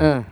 ಹಾಂ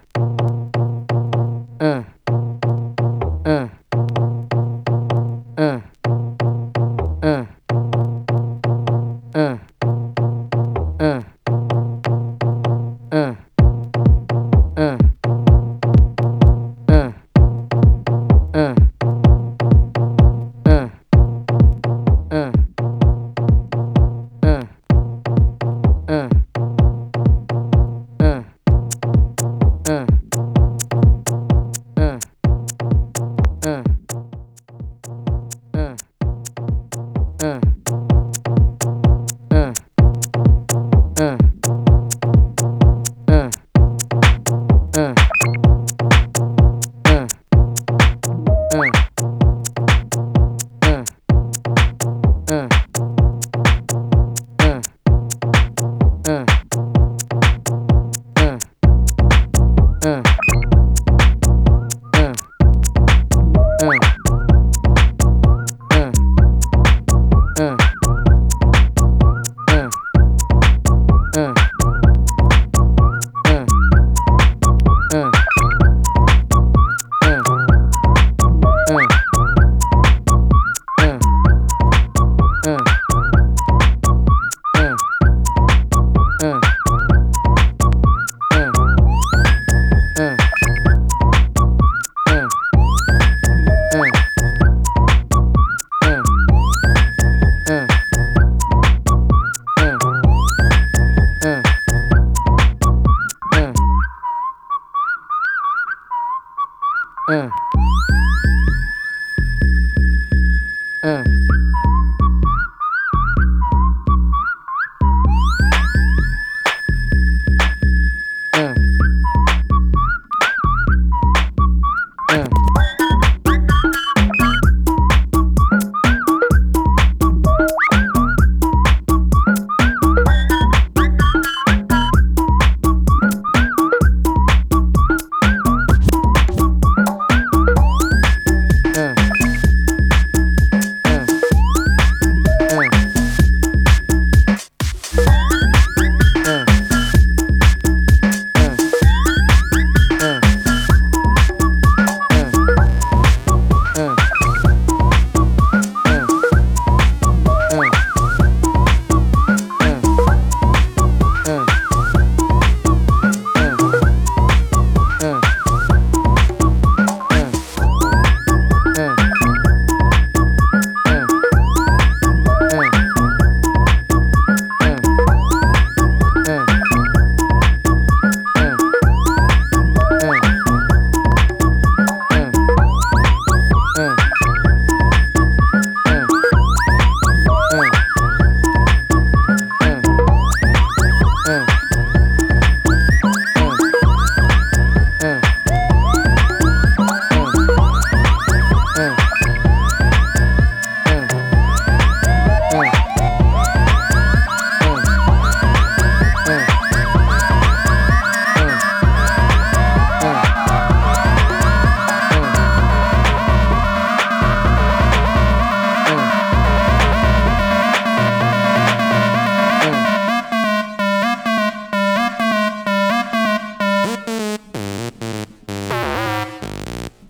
time.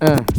Yeah.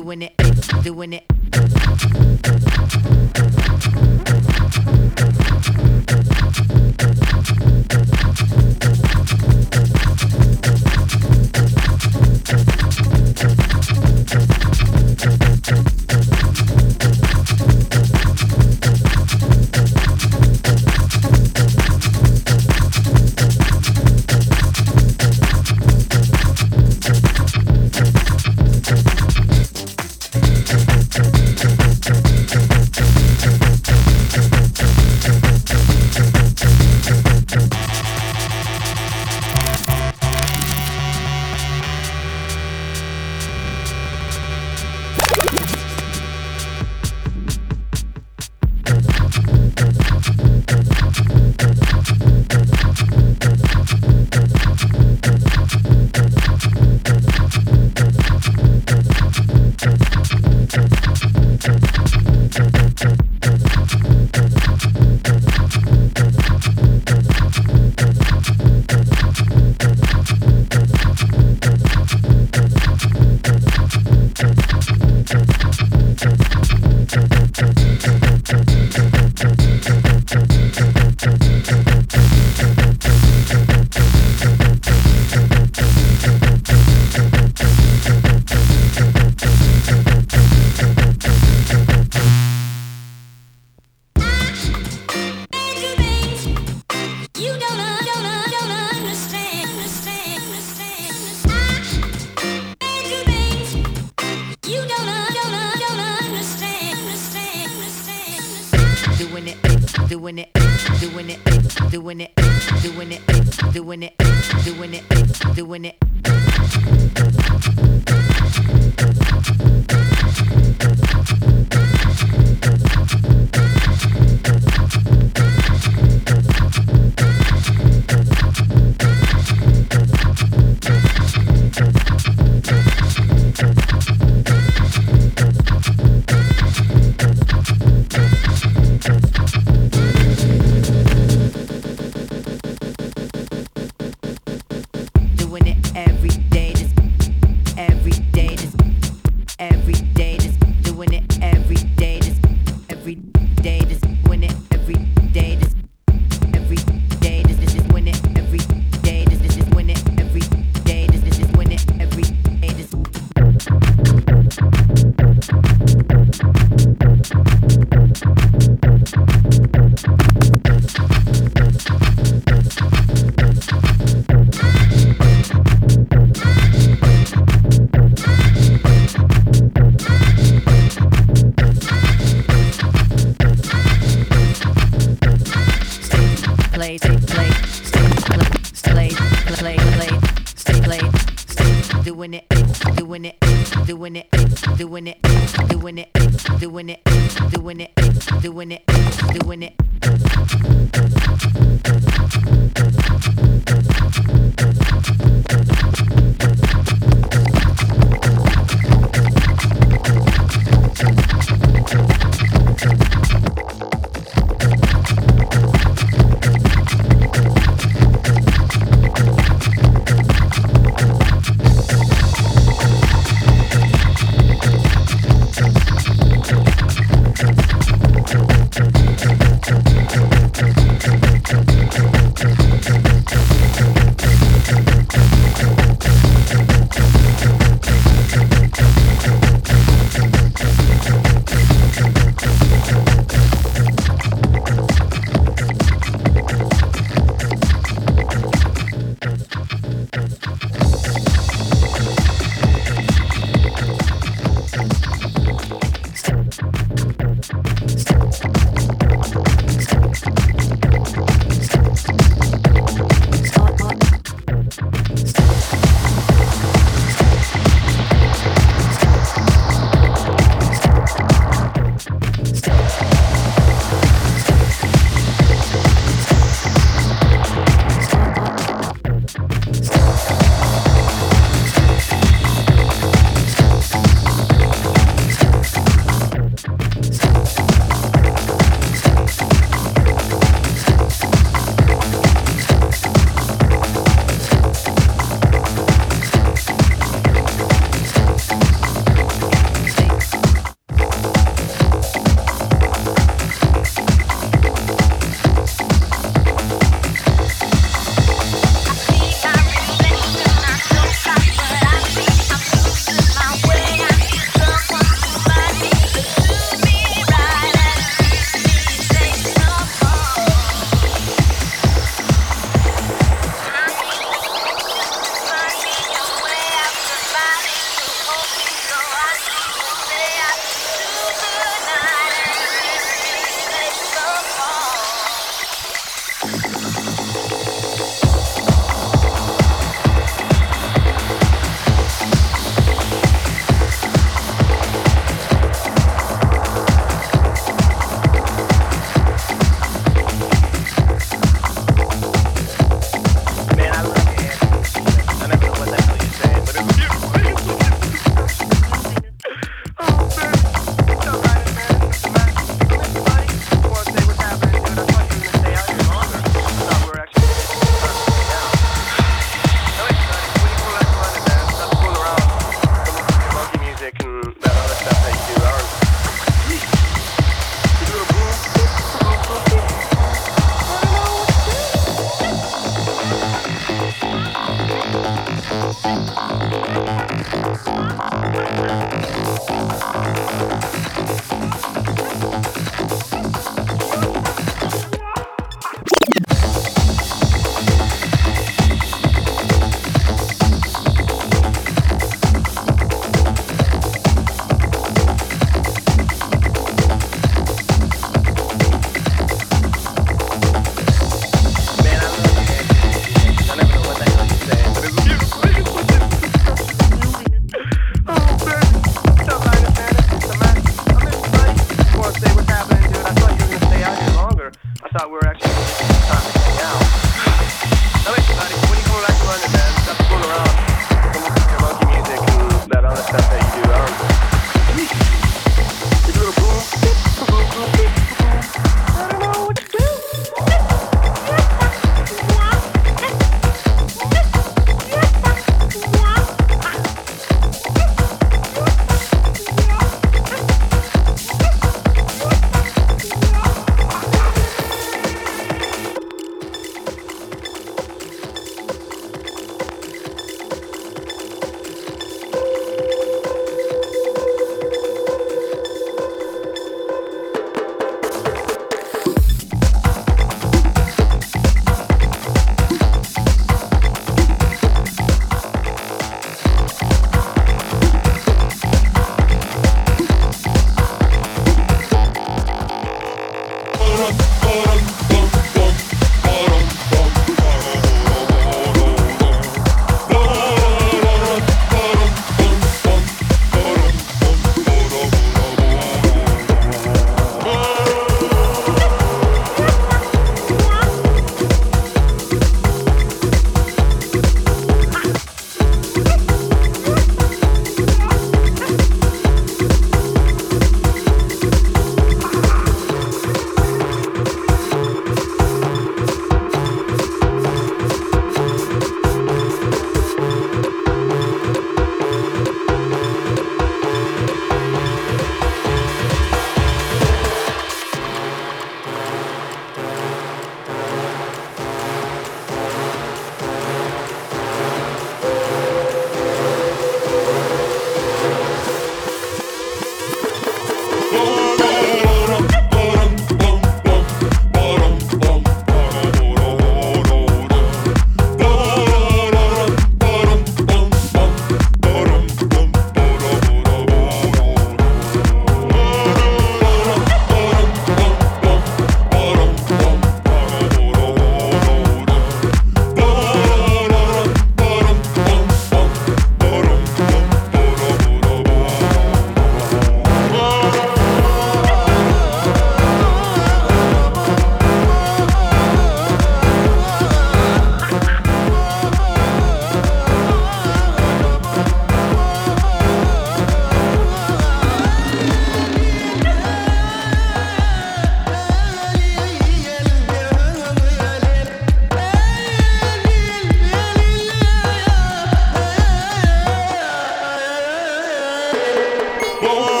Whoa.